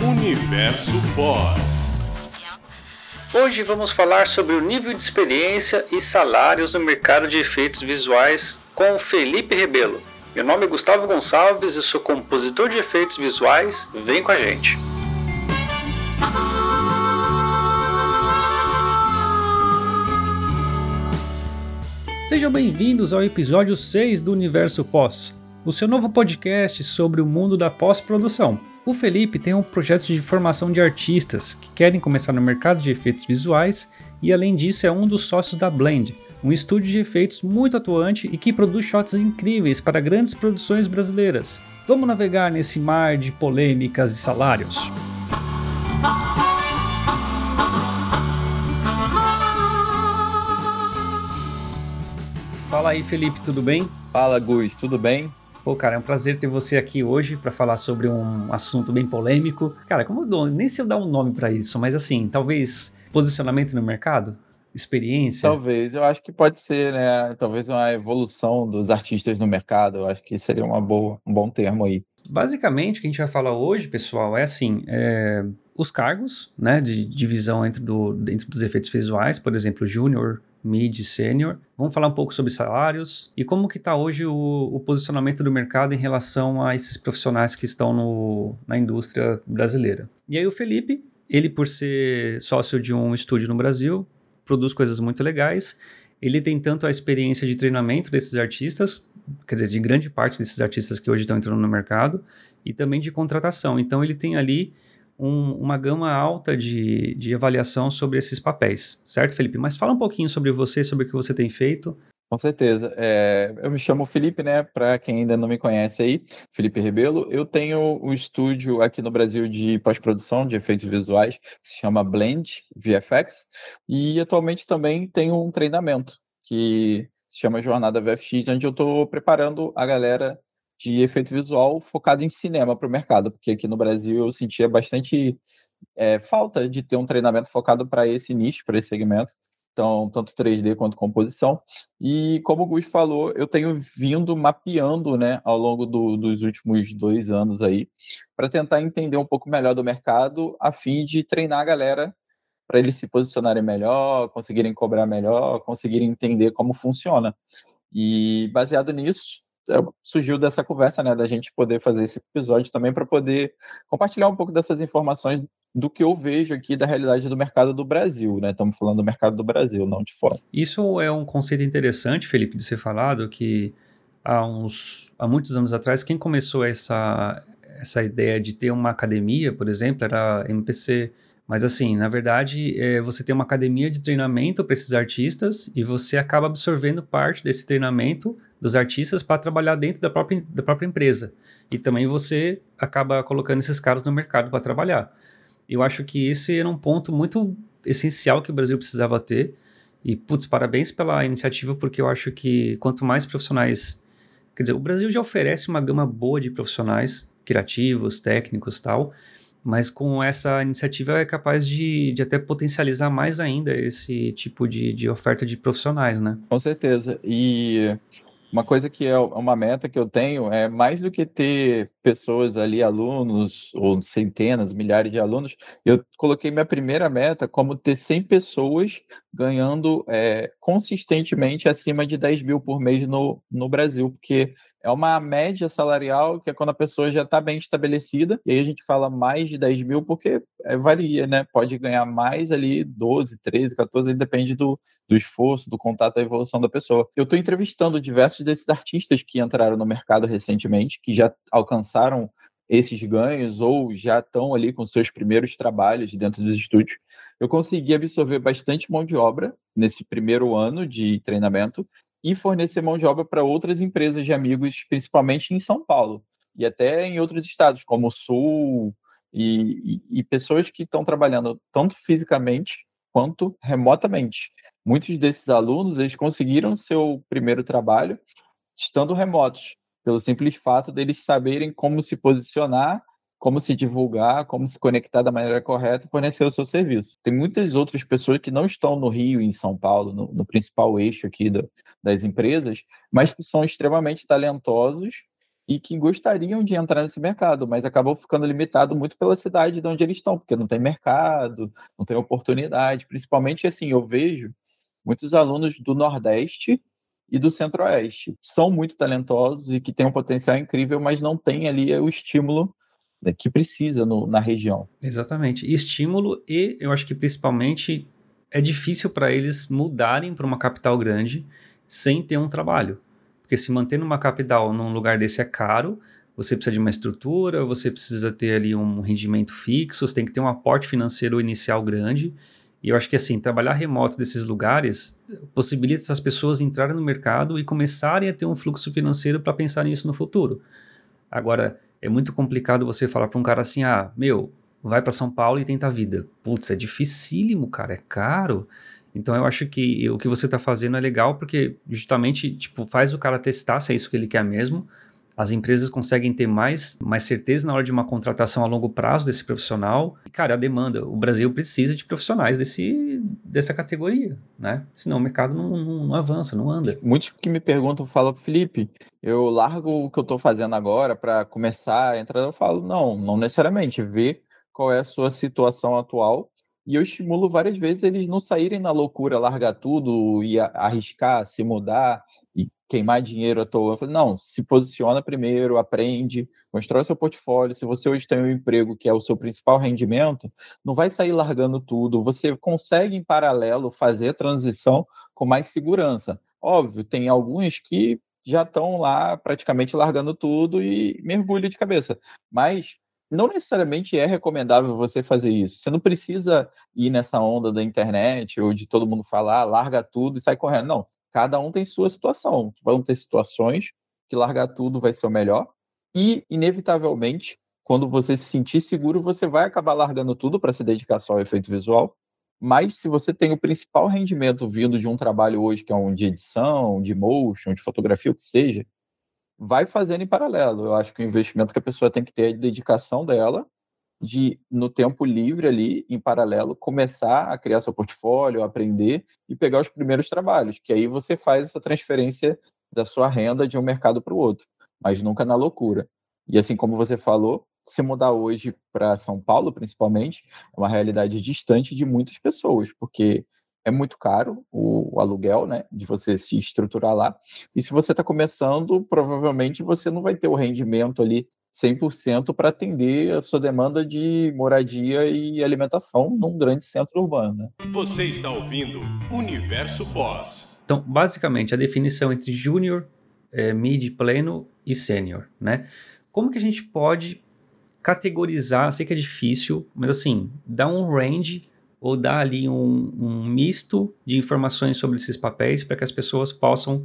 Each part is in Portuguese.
Universo Pós. Hoje vamos falar sobre o nível de experiência e salários no mercado de efeitos visuais com Felipe Rebelo. Meu nome é Gustavo Gonçalves, eu sou compositor de efeitos visuais. Vem com a gente. Sejam bem-vindos ao episódio 6 do Universo Pós, o seu novo podcast sobre o mundo da pós-produção. O Felipe tem um projeto de formação de artistas que querem começar no mercado de efeitos visuais e, além disso, é um dos sócios da Blend, um estúdio de efeitos muito atuante e que produz shots incríveis para grandes produções brasileiras. Vamos navegar nesse mar de polêmicas e salários. Fala aí, Felipe, tudo bem? Fala, Gus, tudo bem? Pô, cara, é um prazer ter você aqui hoje para falar sobre um assunto bem polêmico. Cara, como eu dou, nem sei eu dar um nome para isso, mas assim, talvez posicionamento no mercado? Experiência? Talvez, eu acho que pode ser, né? Talvez uma evolução dos artistas no mercado. Eu acho que seria uma boa, um bom termo aí. Basicamente, o que a gente vai falar hoje, pessoal, é assim: é, os cargos, né, de divisão entre, do, dentro dos efeitos visuais, por exemplo, júnior, mid, sênior. Vamos falar um pouco sobre salários e como que está hoje o, o, posicionamento do mercado em relação a esses profissionais que estão no, na indústria brasileira. E aí o Felipe, ele por ser sócio de um estúdio no Brasil, produz coisas muito legais. Ele tem tanto a experiência de treinamento desses artistas, quer dizer, de grande parte desses artistas que hoje estão entrando no mercado, e também de contratação. Então ele tem ali um, uma gama alta de, de avaliação sobre esses papéis, certo, Felipe? Mas fala um pouquinho sobre você, sobre o que você tem feito. Com certeza. É, eu me chamo Felipe, né? Para quem ainda não me conhece aí, Felipe Rebelo. Eu tenho um estúdio aqui no Brasil de pós-produção de efeitos visuais, que se chama Blend VFX, e atualmente também tenho um treinamento que se chama Jornada VFX, onde eu estou preparando a galera de efeito visual focado em cinema para o mercado, porque aqui no Brasil eu sentia bastante é, falta de ter um treinamento focado para esse nicho, para esse segmento. Então, tanto 3D quanto composição. E como o Gus falou, eu tenho vindo mapeando né, ao longo do, dos últimos dois anos aí, para tentar entender um pouco melhor do mercado, a fim de treinar a galera para eles se posicionarem melhor, conseguirem cobrar melhor, conseguirem entender como funciona. E baseado nisso, surgiu dessa conversa, né, da gente poder fazer esse episódio também para poder compartilhar um pouco dessas informações do que eu vejo aqui da realidade do mercado do Brasil, né? Estamos falando do mercado do Brasil, não de fora. Isso é um conceito interessante, Felipe, de ser falado, que há uns há muitos anos atrás quem começou essa essa ideia de ter uma academia, por exemplo, era a MPC. Mas assim, na verdade, é, você tem uma academia de treinamento para esses artistas e você acaba absorvendo parte desse treinamento dos artistas para trabalhar dentro da própria, da própria empresa. E também você acaba colocando esses caras no mercado para trabalhar. Eu acho que esse era um ponto muito essencial que o Brasil precisava ter. E, putz, parabéns pela iniciativa, porque eu acho que quanto mais profissionais. Quer dizer, o Brasil já oferece uma gama boa de profissionais, criativos, técnicos tal, mas com essa iniciativa é capaz de, de até potencializar mais ainda esse tipo de, de oferta de profissionais, né? Com certeza. E uma coisa que é uma meta que eu tenho é mais do que ter pessoas ali, alunos, ou centenas, milhares de alunos, eu coloquei minha primeira meta como ter 100 pessoas ganhando é, consistentemente acima de 10 mil por mês no, no Brasil, porque é uma média salarial que é quando a pessoa já está bem estabelecida, e aí a gente fala mais de 10 mil porque é, varia, né? Pode ganhar mais ali, 12, 13, 14, depende do, do esforço, do contato, da evolução da pessoa. Eu estou entrevistando diversos desses artistas que entraram no mercado recentemente, que já alcançaram esses ganhos ou já estão ali com seus primeiros trabalhos dentro dos estúdios. Eu consegui absorver bastante mão de obra nesse primeiro ano de treinamento e fornecer mão de obra para outras empresas de amigos, principalmente em São Paulo e até em outros estados, como o Sul, e, e, e pessoas que estão trabalhando tanto fisicamente quanto remotamente. Muitos desses alunos eles conseguiram seu primeiro trabalho estando remotos, pelo simples fato deles saberem como se posicionar como se divulgar, como se conectar da maneira correta e fornecer o seu serviço. Tem muitas outras pessoas que não estão no Rio em São Paulo, no, no principal eixo aqui do, das empresas, mas que são extremamente talentosos e que gostariam de entrar nesse mercado, mas acabam ficando limitado muito pela cidade de onde eles estão, porque não tem mercado, não tem oportunidade. Principalmente assim, eu vejo muitos alunos do Nordeste e do Centro-Oeste. São muito talentosos e que têm um potencial incrível, mas não têm ali o estímulo né, que precisa no, na região. Exatamente. Estímulo e eu acho que principalmente é difícil para eles mudarem para uma capital grande sem ter um trabalho. Porque se manter numa capital, num lugar desse é caro, você precisa de uma estrutura, você precisa ter ali um rendimento fixo, você tem que ter um aporte financeiro inicial grande. E eu acho que assim, trabalhar remoto desses lugares possibilita essas pessoas entrarem no mercado e começarem a ter um fluxo financeiro para pensar nisso no futuro. Agora, é muito complicado você falar para um cara assim: ah, meu, vai para São Paulo e tenta a vida. Putz, é dificílimo, cara, é caro. Então eu acho que o que você está fazendo é legal porque justamente tipo faz o cara testar se é isso que ele quer mesmo as empresas conseguem ter mais, mais certeza na hora de uma contratação a longo prazo desse profissional. E, cara, a demanda, o Brasil precisa de profissionais desse, dessa categoria, né? Senão o mercado não, não, não avança, não anda. Muitos que me perguntam falam, Felipe, eu largo o que eu estou fazendo agora para começar a entrar. Eu falo, não, não necessariamente. Vê qual é a sua situação atual e eu estimulo várias vezes eles não saírem na loucura, largar tudo e arriscar, se mudar e queimar dinheiro à toa. Falei, não, se posiciona primeiro, aprende, constrói seu portfólio. Se você hoje tem um emprego que é o seu principal rendimento, não vai sair largando tudo. Você consegue, em paralelo, fazer a transição com mais segurança. Óbvio, tem alguns que já estão lá praticamente largando tudo e mergulho de cabeça. Mas não necessariamente é recomendável você fazer isso. Você não precisa ir nessa onda da internet ou de todo mundo falar, larga tudo e sai correndo. Não cada um tem sua situação. Vão ter situações que largar tudo vai ser o melhor e, inevitavelmente, quando você se sentir seguro, você vai acabar largando tudo para se dedicar só ao efeito visual. Mas se você tem o principal rendimento vindo de um trabalho hoje, que é um de edição, de motion, de fotografia, o que seja, vai fazendo em paralelo. Eu acho que o investimento que a pessoa tem que ter é a dedicação dela de, no tempo livre ali, em paralelo, começar a criar seu portfólio, aprender e pegar os primeiros trabalhos, que aí você faz essa transferência da sua renda de um mercado para o outro, mas nunca na loucura. E assim como você falou, se mudar hoje para São Paulo, principalmente, é uma realidade distante de muitas pessoas, porque é muito caro o, o, aluguel, né, de você se estruturar lá. E se você está começando, provavelmente você não vai ter o rendimento ali 100% para atender a sua demanda de moradia e alimentação num grande centro urbano. Né? Você está ouvindo Universo Boss. Então, basicamente, a definição entre júnior, é, mid, pleno e sênior, né? Como que a gente pode categorizar? Sei que é difícil, mas assim, dar um range ou dar ali um, um misto de informações sobre esses papéis para que as pessoas possam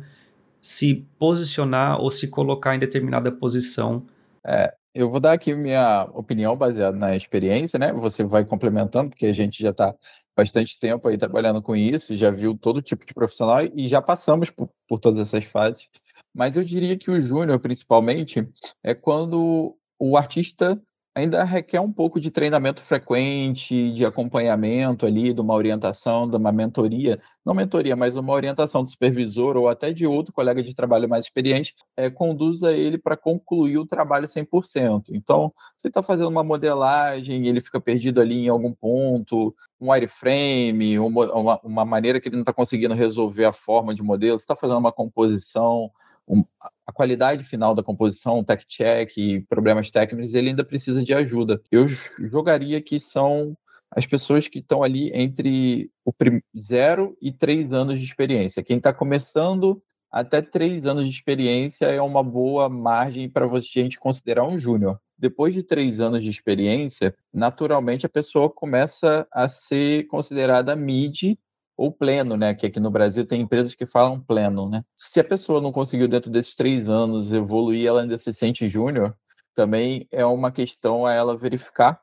se posicionar ou se colocar em determinada posição é, eu vou dar aqui minha opinião baseada na experiência, né? Você vai complementando, porque a gente já está bastante tempo aí trabalhando com isso, já viu todo tipo de profissional e já passamos por, por todas essas fases. Mas eu diria que o júnior, principalmente, é quando o artista ainda requer um pouco de treinamento frequente, de acompanhamento ali, de uma orientação, de uma mentoria, não mentoria, mas uma orientação do supervisor ou até de outro colega de trabalho mais experiente, é, conduza ele para concluir o trabalho 100%. Então, você está fazendo uma modelagem, ele fica perdido ali em algum ponto, um wireframe, uma, uma maneira que ele não está conseguindo resolver a forma de modelo, você está fazendo uma composição, um, a qualidade final da composição, tech check, problemas técnicos, ele ainda precisa de ajuda. Eu jogaria que são as pessoas que estão ali entre o zero e três anos de experiência. Quem está começando até três anos de experiência é uma boa margem para você a gente considerar um júnior. Depois de três anos de experiência, naturalmente a pessoa começa a ser considerada mid ou pleno, né? Que aqui no Brasil tem empresas que falam pleno, né? Se a pessoa não conseguiu dentro desses três anos evoluir, ela ainda se sente júnior, também é uma questão a ela verificar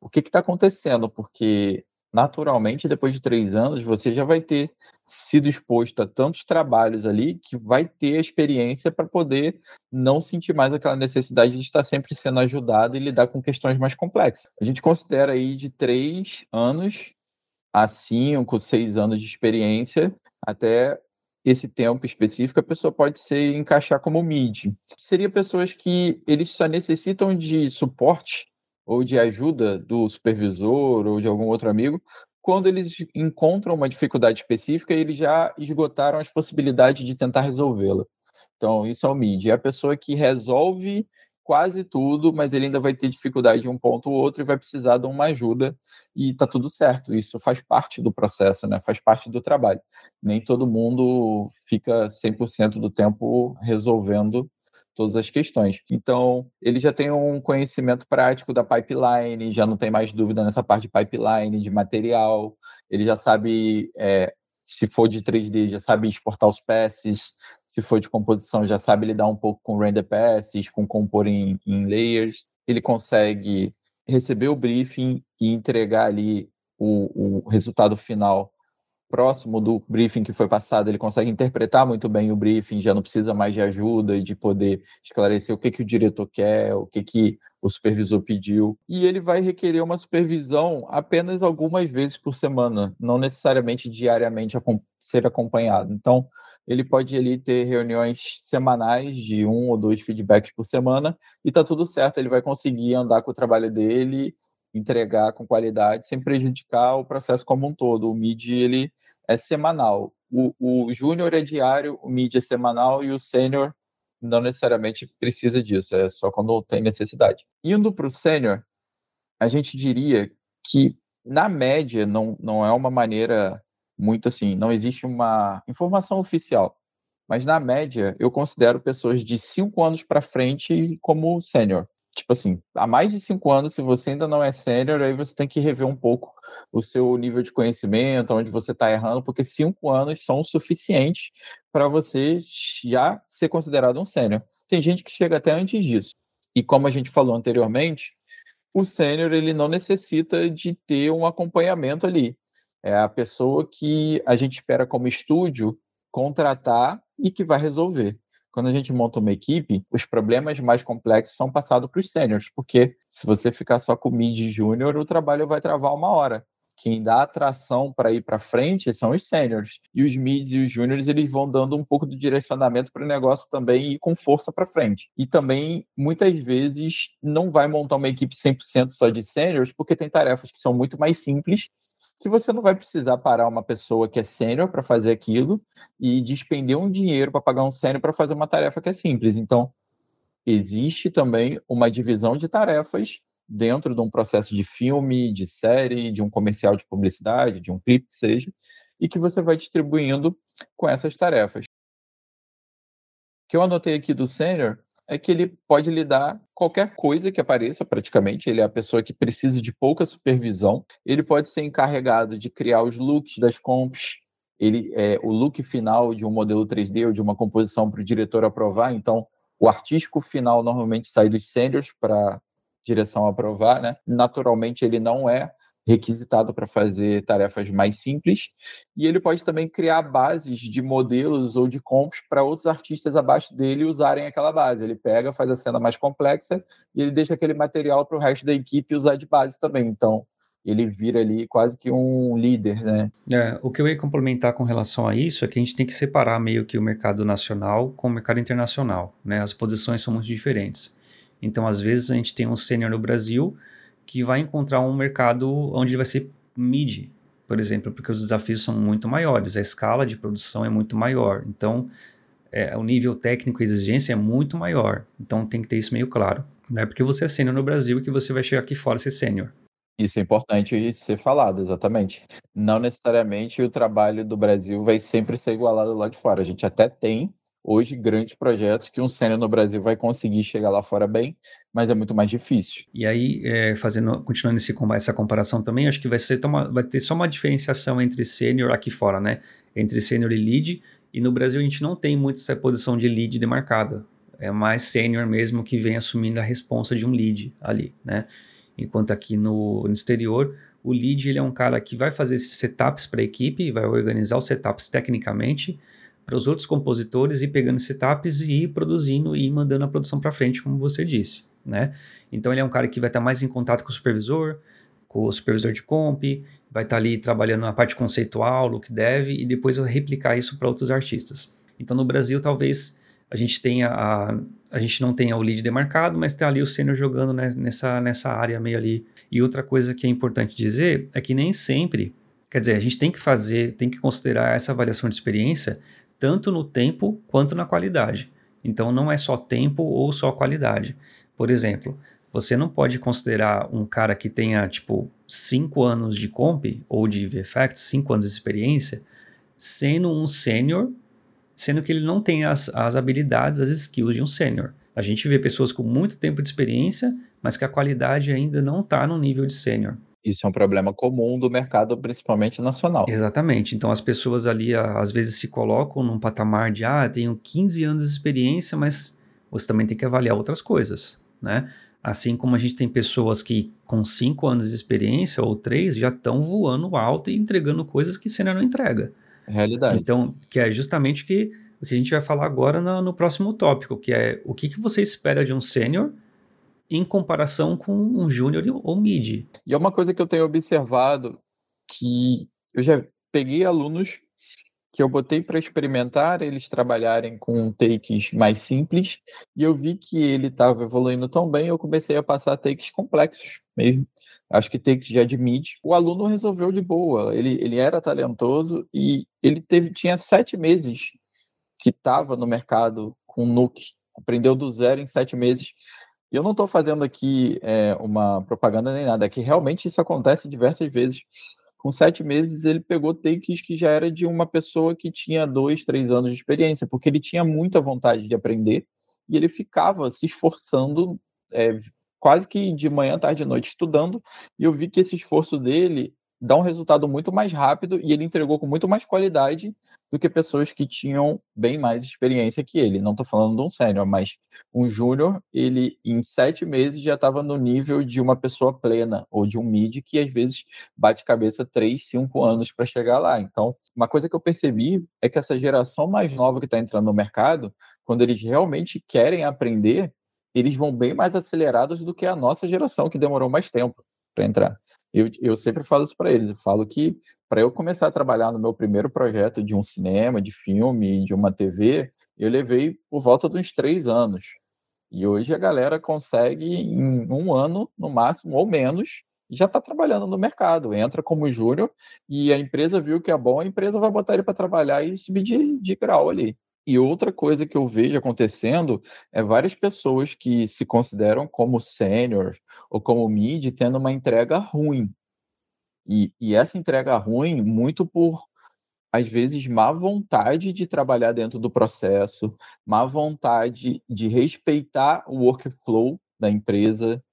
o que está acontecendo, porque naturalmente, depois de três anos, você já vai ter sido exposto a tantos trabalhos ali que vai ter a experiência para poder não sentir mais aquela necessidade de estar sempre sendo ajudado e lidar com questões mais complexas. A gente considera aí de três anos a cinco, seis anos de experiência até esse tempo específico, a pessoa pode ser encaixar como mid. Seria pessoas que eles só necessitam de suporte ou de ajuda do supervisor ou de algum outro amigo quando eles encontram uma dificuldade específica eles já esgotaram as possibilidades de tentar resolvê-la. Então, isso é o mid. É a pessoa que resolve quase tudo, mas ele ainda vai ter dificuldade em um ponto ou outro e vai precisar de uma ajuda e tá tudo certo. Isso faz parte do processo, né? Faz parte do trabalho. Nem todo mundo fica 100% do tempo resolvendo todas as questões. Então, ele já tem um conhecimento prático da pipeline, já não tem mais dúvida nessa parte de pipeline, de material, ele já sabe é, se for de 3D, já sabe exportar os passes, se for de composição, já sabe lidar um pouco com render passes, com compor em, em layers. Ele consegue receber o briefing e entregar ali o, o resultado final próximo do briefing que foi passado, ele consegue interpretar muito bem o briefing, já não precisa mais de ajuda e de poder esclarecer o que, que o diretor quer, o que, que o supervisor pediu. E ele vai requerer uma supervisão apenas algumas vezes por semana, não necessariamente diariamente ser acompanhado. Então, ele pode ali ter reuniões semanais de um ou dois feedbacks por semana e tá tudo certo, ele vai conseguir andar com o trabalho dele entregar com qualidade sem prejudicar o processo como um todo. O MID ele é semanal. O, o júnior é diário, o MID é semanal e o sênior não necessariamente precisa disso, é só quando tem necessidade. Indo para o sênior, a gente diria que, na média, não, não é uma maneira muito assim, não existe uma informação oficial, mas na média eu considero pessoas de cinco anos para frente como sênior tipo assim, há mais de cinco anos, se você ainda não é sênior, aí você tem que rever um pouco o seu nível de conhecimento, onde você está errando, porque cinco anos são suficientes para você já ser considerado um sênior. Tem gente que chega até antes disso. E como a gente falou anteriormente, o sênior ele não necessita de ter um acompanhamento ali. É a pessoa que a gente espera como estúdio contratar e que vai resolver quando a gente monta uma equipe, os problemas mais complexos são passados para os sêniores, porque se você ficar só com mid júnior, o trabalho vai travar uma hora. Quem dá atração para ir para frente são os sêniores. E os mids e os júniores, eles vão dando um pouco de direcionamento para o negócio também ir com força para frente. E também, muitas vezes, não vai montar uma equipe 100% só de sêniores, porque tem tarefas que são muito mais simples que você não vai precisar parar uma pessoa que é sênior para fazer aquilo e despender um dinheiro para pagar um sênior para fazer uma tarefa que é simples. Então, existe também uma divisão de tarefas dentro de um processo de filme, de série, de um comercial de publicidade, de um clipe seja, e que você vai distribuindo com essas tarefas. O que eu anotei aqui do sênior é que ele pode lidar qualquer coisa que apareça, praticamente. Ele é a pessoa que precisa de pouca supervisão. Ele pode ser encarregado de criar os looks das comps, ele é o look final de um modelo 3D ou de uma composição para o diretor aprovar. Então, o artístico final normalmente sai dos seniors para direção aprovar, né? Naturalmente, ele não é requisitado para fazer tarefas mais simples, e ele pode também criar bases de modelos ou de comps para outros artistas abaixo dele usarem aquela base. Ele pega, faz a cena mais complexa e ele deixa aquele material para o resto da equipe usar de base também. Então, ele vira ali quase que um líder, né? É, o que eu ia complementar com relação a isso é que a gente tem que separar meio que o mercado nacional com o mercado internacional, né? As posições são muito diferentes. Então, às vezes, a gente tem um sênior no Brasil que vai encontrar um mercado onde vai ser mid, por exemplo, porque os desafios são muito maiores, a escala de produção é muito maior, então é, o nível técnico e exigência é muito maior, então tem que ter isso meio claro. Não é porque você é sênior no Brasil que você vai chegar aqui fora ser sênior. Isso é importante ser falado, exatamente. Não necessariamente o trabalho do Brasil vai sempre ser igualado lá de fora. A gente até tem hoje grandes projetos que um sênior no Brasil vai conseguir chegar lá fora bem, mas é muito mais difícil. E aí, é, fazendo, continuando esse, essa comparação também, acho que vai, ser, vai ter só uma diferenciação entre sênior aqui fora, né? Entre sênior e lead, e no Brasil a gente não tem muito essa posição de lead demarcada. É mais sênior mesmo que vem assumindo a responsa de um lead ali, né? Enquanto aqui no, no exterior, o lead ele é um cara que vai fazer esses setups para a equipe, vai organizar os setups tecnicamente para os outros compositores e pegando setups e ir produzindo e mandando a produção para frente, como você disse, né? Então ele é um cara que vai estar mais em contato com o supervisor, com o supervisor de comp, vai estar ali trabalhando na parte conceitual, look dev e depois vai replicar isso para outros artistas. Então no Brasil talvez a gente tenha a, a gente não tenha o lead demarcado, mas tem ali o sênior jogando nessa, nessa área meio ali. E outra coisa que é importante dizer é que nem sempre, quer dizer, a gente tem que fazer, tem que considerar essa avaliação de experiência tanto no tempo quanto na qualidade. Então não é só tempo ou só qualidade. Por exemplo, você não pode considerar um cara que tenha tipo 5 anos de comp ou de VFX, 5 anos de experiência, sendo um sênior sendo que ele não tem as, as habilidades, as skills de um sênior. A gente vê pessoas com muito tempo de experiência, mas que a qualidade ainda não está no nível de sênior. Isso é um problema comum do mercado, principalmente nacional. Exatamente. Então as pessoas ali às vezes se colocam num patamar de ah, tenho 15 anos de experiência, mas você também tem que avaliar outras coisas, né? Assim como a gente tem pessoas que com 5 anos de experiência ou 3 já estão voando alto e entregando coisas que sênior não entrega. Realidade. Então, que é justamente que, o que a gente vai falar agora no, no próximo tópico, que é o que, que você espera de um sênior em comparação com um júnior ou mid. E é uma coisa que eu tenho observado que eu já peguei alunos que eu botei para experimentar eles trabalharem com takes mais simples e eu vi que ele estava evoluindo tão bem, eu comecei a passar takes complexos mesmo. Acho que takes já de. O aluno resolveu de boa, ele, ele era talentoso e ele teve tinha sete meses que estava no mercado com Nuke, aprendeu do zero em sete meses. E eu não estou fazendo aqui é, uma propaganda nem nada, é que realmente isso acontece diversas vezes com sete meses ele pegou takes que já era de uma pessoa que tinha dois, três anos de experiência, porque ele tinha muita vontade de aprender e ele ficava se esforçando é, quase que de manhã, tarde e noite estudando, e eu vi que esse esforço dele dá um resultado muito mais rápido e ele entregou com muito mais qualidade do que pessoas que tinham bem mais experiência que ele. Não estou falando de um sênior, mas um júnior, ele em sete meses já estava no nível de uma pessoa plena ou de um mid que às vezes bate cabeça três, cinco anos para chegar lá. Então, uma coisa que eu percebi é que essa geração mais nova que está entrando no mercado, quando eles realmente querem aprender, eles vão bem mais acelerados do que a nossa geração que demorou mais tempo para entrar. Eu, eu sempre falo isso para eles. Eu falo que para eu começar a trabalhar no meu primeiro projeto de um cinema, de filme, de uma TV, eu levei por volta de uns três anos. E hoje a galera consegue, em um ano, no máximo, ou menos, já está trabalhando no mercado. Entra como júnior e a empresa viu que é bom, a empresa vai botar ele para trabalhar e subir de, de grau ali. E outra coisa que eu vejo acontecendo é várias pessoas que se consideram como sênior ou como mid tendo uma entrega ruim. E, e essa entrega ruim, muito por, às vezes, má vontade de trabalhar dentro do processo, má vontade de respeitar o workflow da empresa.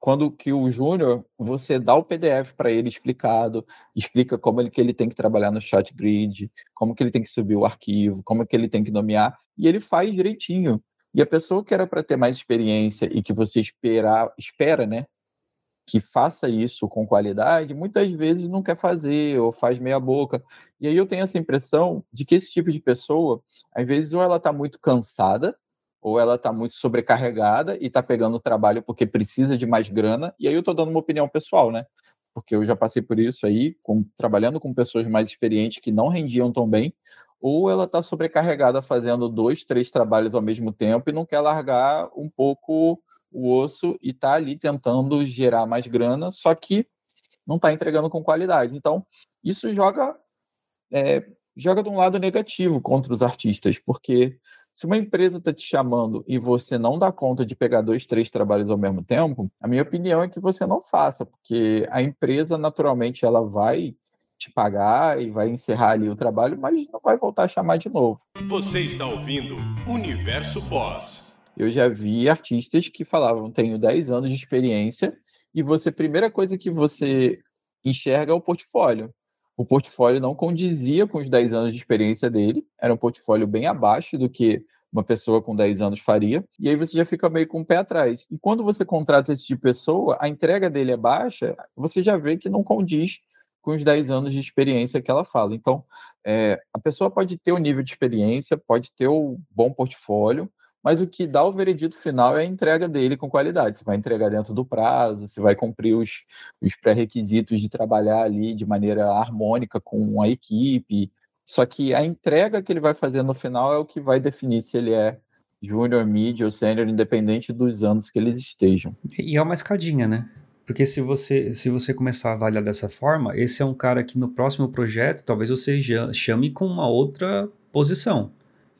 Quando que o júnior, você dá o PDF para ele explicado, explica como ele, que ele tem que trabalhar no chat grid, como que ele tem que subir o arquivo, como que ele tem que nomear, e ele faz direitinho. E a pessoa que era para ter mais experiência e que você espera, espera, né, que faça isso com qualidade, muitas vezes não quer fazer ou faz meia boca. E aí eu tenho essa impressão de que esse tipo de pessoa, às vezes, ou ela está muito cansada, ou ela está muito sobrecarregada e está pegando o trabalho porque precisa de mais grana. E aí eu estou dando uma opinião pessoal, né? Porque eu já passei por isso aí, com, trabalhando com pessoas mais experientes que não rendiam tão bem, ou ela está sobrecarregada fazendo dois, três trabalhos ao mesmo tempo e não quer largar um pouco o osso e está ali tentando gerar mais grana, só que não está entregando com qualidade. Então, isso joga é, joga de um lado negativo contra os artistas, porque se uma empresa está te chamando e você não dá conta de pegar dois, três trabalhos ao mesmo tempo, a minha opinião é que você não faça, porque a empresa naturalmente ela vai te pagar e vai encerrar ali o trabalho, mas não vai voltar a chamar de novo. Você está ouvindo Universo Boss. Eu já vi artistas que falavam, tenho 10 anos de experiência, e você, primeira coisa que você enxerga é o portfólio. O portfólio não condizia com os 10 anos de experiência dele, era um portfólio bem abaixo do que uma pessoa com 10 anos faria, e aí você já fica meio com o pé atrás. E quando você contrata esse tipo de pessoa, a entrega dele é baixa, você já vê que não condiz com os 10 anos de experiência que ela fala. Então, é, a pessoa pode ter o nível de experiência, pode ter o bom portfólio, mas o que dá o veredito final é a entrega dele com qualidade. Você vai entregar dentro do prazo, você vai cumprir os, os pré-requisitos de trabalhar ali de maneira harmônica com a equipe. Só que a entrega que ele vai fazer no final é o que vai definir se ele é júnior, mid ou sênior, independente dos anos que eles estejam. E é uma escadinha, né? Porque se você, se você começar a avaliar dessa forma, esse é um cara que no próximo projeto talvez você chame com uma outra posição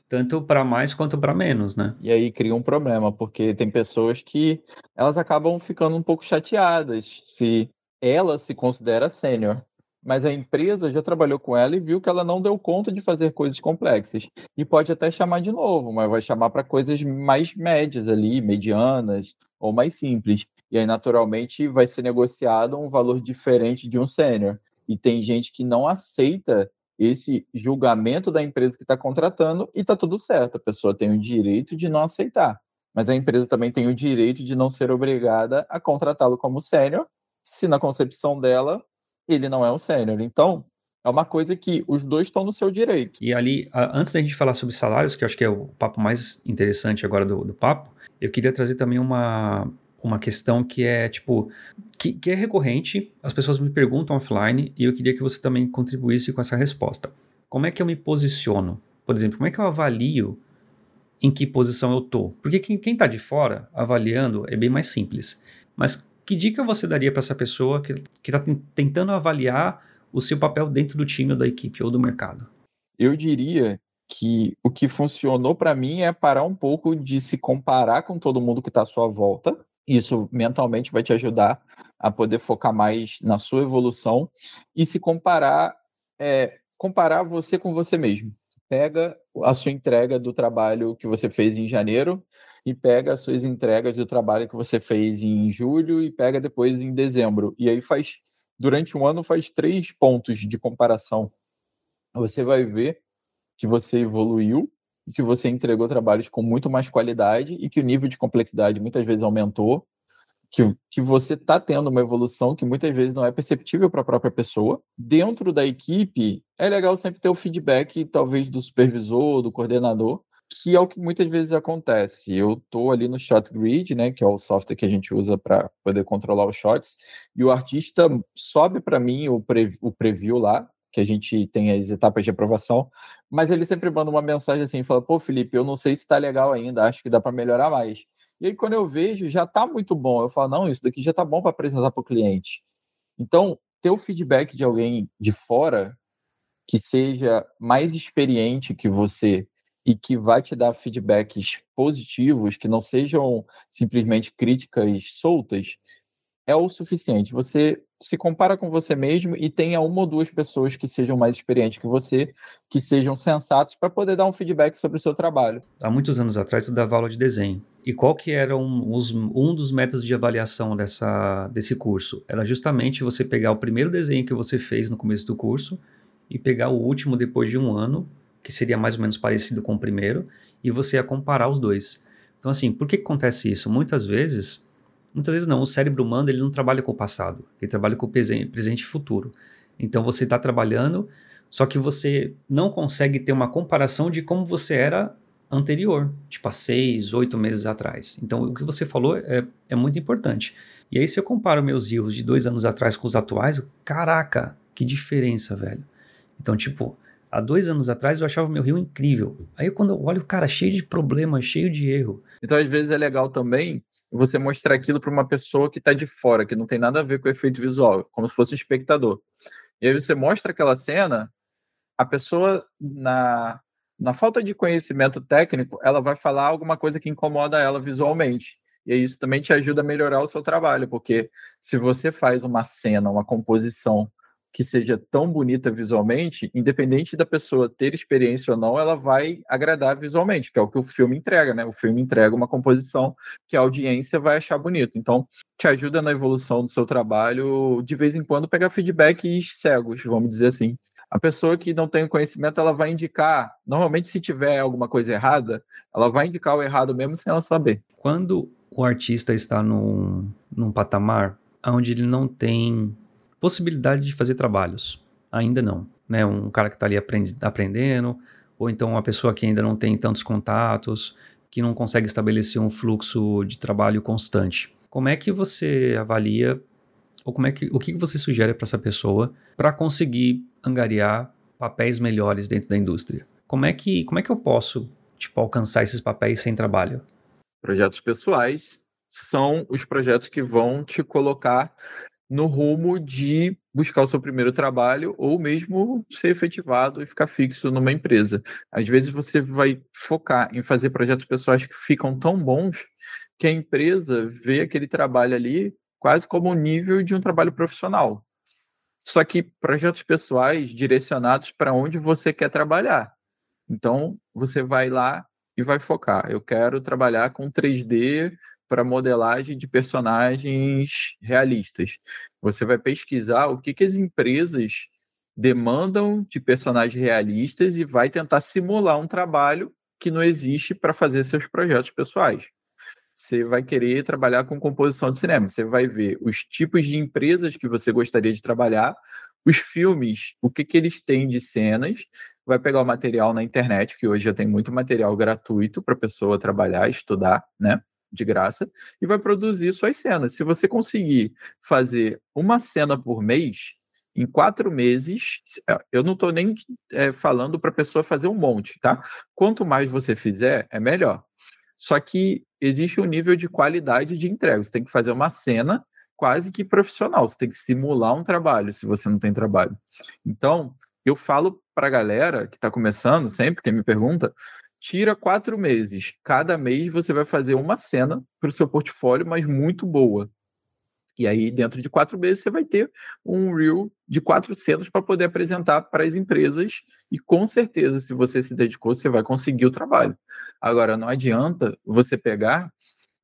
tanto para mais quanto para menos, né? E aí cria um problema, porque tem pessoas que elas acabam ficando um pouco chateadas se ela se considera sênior, mas a empresa já trabalhou com ela e viu que ela não deu conta de fazer coisas complexas. E pode até chamar de novo, mas vai chamar para coisas mais médias ali, medianas ou mais simples. E aí, naturalmente, vai ser negociado um valor diferente de um sênior. E tem gente que não aceita esse julgamento da empresa que está contratando e está tudo certo. A pessoa tem o direito de não aceitar, mas a empresa também tem o direito de não ser obrigada a contratá-lo como sênior, se na concepção dela ele não é um sênior. Então, é uma coisa que os dois estão no seu direito. E ali, antes da gente falar sobre salários, que eu acho que é o papo mais interessante agora do, do papo, eu queria trazer também uma, uma questão que é, tipo, que, que, é recorrente, as pessoas me perguntam offline e eu queria que você também contribuísse com essa resposta. Como é que eu me posiciono? Por exemplo, como é que eu avalio em que posição eu tô? Porque quem, quem tá de fora avaliando é bem mais simples. Mas que dica você daria para essa pessoa que está tentando avaliar o seu papel dentro do time ou da equipe ou do mercado? Eu diria que o que funcionou para mim é parar um pouco de se comparar com todo mundo que está à sua volta isso mentalmente vai te ajudar a poder focar mais na sua evolução e se comparar, é, comparar você com você mesmo. Pega a sua entrega do trabalho que você fez em janeiro e pega as suas entregas do trabalho que você fez em julho e pega depois em dezembro. E aí faz, durante um ano, faz três pontos de comparação. Você vai ver que você evoluiu e que você entregou trabalhos com muito mais qualidade e que o nível de complexidade muitas vezes aumentou, que, que você está tendo uma evolução que muitas vezes não é perceptível para a própria pessoa. Dentro da equipe, é legal sempre ter o feedback, talvez, do supervisor, do coordenador, que é o que muitas vezes acontece. Eu estou ali no Shot Grid, né, que é o software que a gente usa para poder controlar os shots, e o artista sobe para mim o, pre, o preview lá, que a gente tem as etapas de aprovação, mas ele sempre manda uma mensagem assim, fala, pô, Felipe, eu não sei se está legal ainda, acho que dá para melhorar mais. E aí, quando eu vejo, já está muito bom. Eu falo, não, isso daqui já está bom para apresentar para o cliente. Então, ter o feedback de alguém de fora que seja mais experiente que você e que vai te dar feedbacks positivos, que não sejam simplesmente críticas soltas, é o suficiente. Você se compara com você mesmo e tenha uma ou duas pessoas que sejam mais experientes que você, que sejam sensatos para poder dar um feedback sobre o seu trabalho. Há muitos anos atrás eu dava aula de desenho. E qual que era um, um dos métodos de avaliação dessa, desse curso? Era justamente você pegar o primeiro desenho que você fez no começo do curso e pegar o último depois de um ano, que seria mais ou menos parecido com o primeiro, e você ia comparar os dois. Então assim, por que acontece isso? Muitas vezes Muitas vezes não, o cérebro humano ele não trabalha com o passado, ele trabalha com o presente e futuro. Então você está trabalhando, só que você não consegue ter uma comparação de como você era anterior, tipo há seis, oito meses atrás. Então o que você falou é, é muito importante. E aí se eu comparo meus erros de dois anos atrás com os atuais, caraca, que diferença, velho. Então tipo, há dois anos atrás eu achava meu rio incrível. Aí quando eu olho, cara, cheio de problemas, cheio de erro. Então às vezes é legal também você mostrar aquilo para uma pessoa que está de fora, que não tem nada a ver com o efeito visual, como se fosse um espectador. E aí você mostra aquela cena, a pessoa, na, na falta de conhecimento técnico, ela vai falar alguma coisa que incomoda ela visualmente. E isso também te ajuda a melhorar o seu trabalho, porque se você faz uma cena, uma composição que seja tão bonita visualmente, independente da pessoa ter experiência ou não, ela vai agradar visualmente, que é o que o filme entrega, né? O filme entrega uma composição que a audiência vai achar bonito. Então, te ajuda na evolução do seu trabalho, de vez em quando pegar feedbacks cegos, vamos dizer assim. A pessoa que não tem conhecimento, ela vai indicar. Normalmente, se tiver alguma coisa errada, ela vai indicar o errado mesmo sem ela saber. Quando o artista está num, num patamar onde ele não tem possibilidade de fazer trabalhos, ainda não. Né? Um cara que está ali aprend aprendendo, ou então uma pessoa que ainda não tem tantos contatos, que não consegue estabelecer um fluxo de trabalho constante. Como é que você avalia, ou como é que, o que você sugere para essa pessoa para conseguir angariar papéis melhores dentro da indústria? Como é que, como é que eu posso tipo, alcançar esses papéis sem trabalho? Projetos pessoais são os projetos que vão te colocar no rumo de buscar o seu primeiro trabalho ou mesmo ser efetivado e ficar fixo numa empresa. Às vezes você vai focar em fazer projetos pessoais que ficam tão bons que a empresa vê aquele trabalho ali quase como o nível de um trabalho profissional. Só que projetos pessoais direcionados para onde você quer trabalhar. Então, você vai lá e vai focar. Eu quero trabalhar com 3D para modelagem de personagens realistas. Você vai pesquisar o que, que as empresas demandam de personagens realistas e vai tentar simular um trabalho que não existe para fazer seus projetos pessoais. Você vai querer trabalhar com composição de cinema. Você vai ver os tipos de empresas que você gostaria de trabalhar, os filmes, o que, que eles têm de cenas, vai pegar o material na internet, que hoje já tem muito material gratuito para a pessoa trabalhar, estudar, né? De graça e vai produzir suas cenas. Se você conseguir fazer uma cena por mês, em quatro meses, é, eu não estou nem é, falando para a pessoa fazer um monte, tá? Quanto mais você fizer, é melhor. Só que existe um nível de qualidade de entrega. Você tem que fazer uma cena quase que profissional. Você tem que simular um trabalho se você não tem trabalho. Então, eu falo para a galera que está começando, sempre que me pergunta, tira quatro meses. Cada mês você vai fazer uma cena para o seu portfólio, mas muito boa. E aí, dentro de quatro meses, você vai ter um reel de quatro cenas para poder apresentar para as empresas. E com certeza, se você se dedicou, você vai conseguir o trabalho. Agora, não adianta você pegar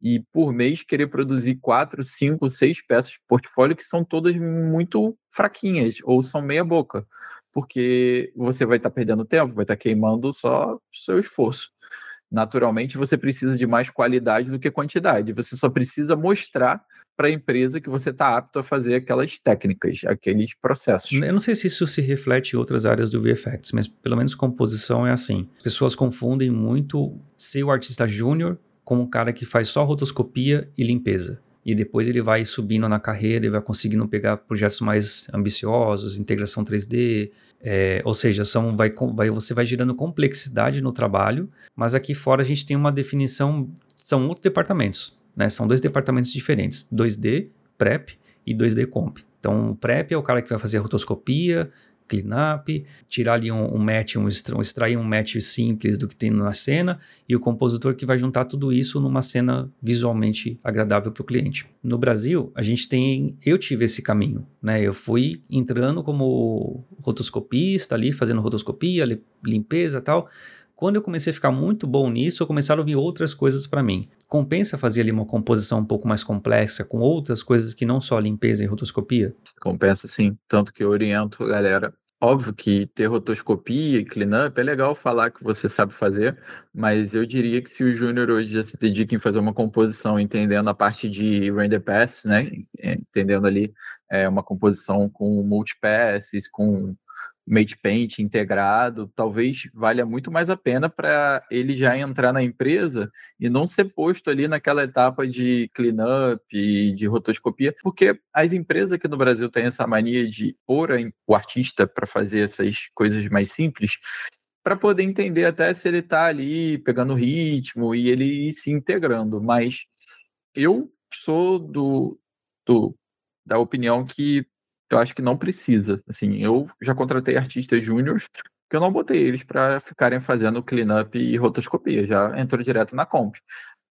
e por mês querer produzir quatro, cinco, seis peças de portfólio que são todas muito fraquinhas ou são meia boca porque você vai estar tá perdendo tempo, vai estar tá queimando só seu esforço. Naturalmente, você precisa de mais qualidade do que quantidade. Você só precisa mostrar para a empresa que você está apto a fazer aquelas técnicas, aqueles processos. Eu não sei se isso se reflete em outras áreas do VFX, mas pelo menos composição é assim. Pessoas confundem muito ser o artista júnior com um cara que faz só rotoscopia e limpeza e depois ele vai subindo na carreira e vai conseguindo pegar projetos mais ambiciosos, integração 3D, é, ou seja, são, vai, vai, você vai gerando complexidade no trabalho, mas aqui fora a gente tem uma definição, são outros departamentos, né? São dois departamentos diferentes, 2D, Prep e 2D Comp. Então, o Prep é o cara que vai fazer a rotoscopia, cleanup, tirar ali um, um match, um, extrair um match simples do que tem na cena e o compositor que vai juntar tudo isso numa cena visualmente agradável para o cliente. No Brasil, a gente tem, eu tive esse caminho, né? Eu fui entrando como rotoscopista ali, fazendo rotoscopia, limpeza tal. Quando eu comecei a ficar muito bom nisso, começaram a vir outras coisas para mim. Compensa fazer ali uma composição um pouco mais complexa, com outras coisas que não só limpeza e rotoscopia? Compensa sim, tanto que eu oriento a galera. Óbvio que ter rotoscopia e cleanup é legal falar que você sabe fazer, mas eu diria que se o júnior hoje já se dedica em fazer uma composição, entendendo a parte de render pass, né, entendendo ali é, uma composição com multipasses, com Made Paint integrado, talvez valha muito mais a pena para ele já entrar na empresa e não ser posto ali naquela etapa de cleanup e de rotoscopia, porque as empresas aqui no Brasil têm essa mania de pôr o artista para fazer essas coisas mais simples, para poder entender até se ele está ali pegando ritmo e ele ir se integrando. Mas eu sou do, do da opinião que eu acho que não precisa. Assim, eu já contratei artistas júniores que eu não botei eles para ficarem fazendo cleanup e rotoscopia, já entrou direto na comp.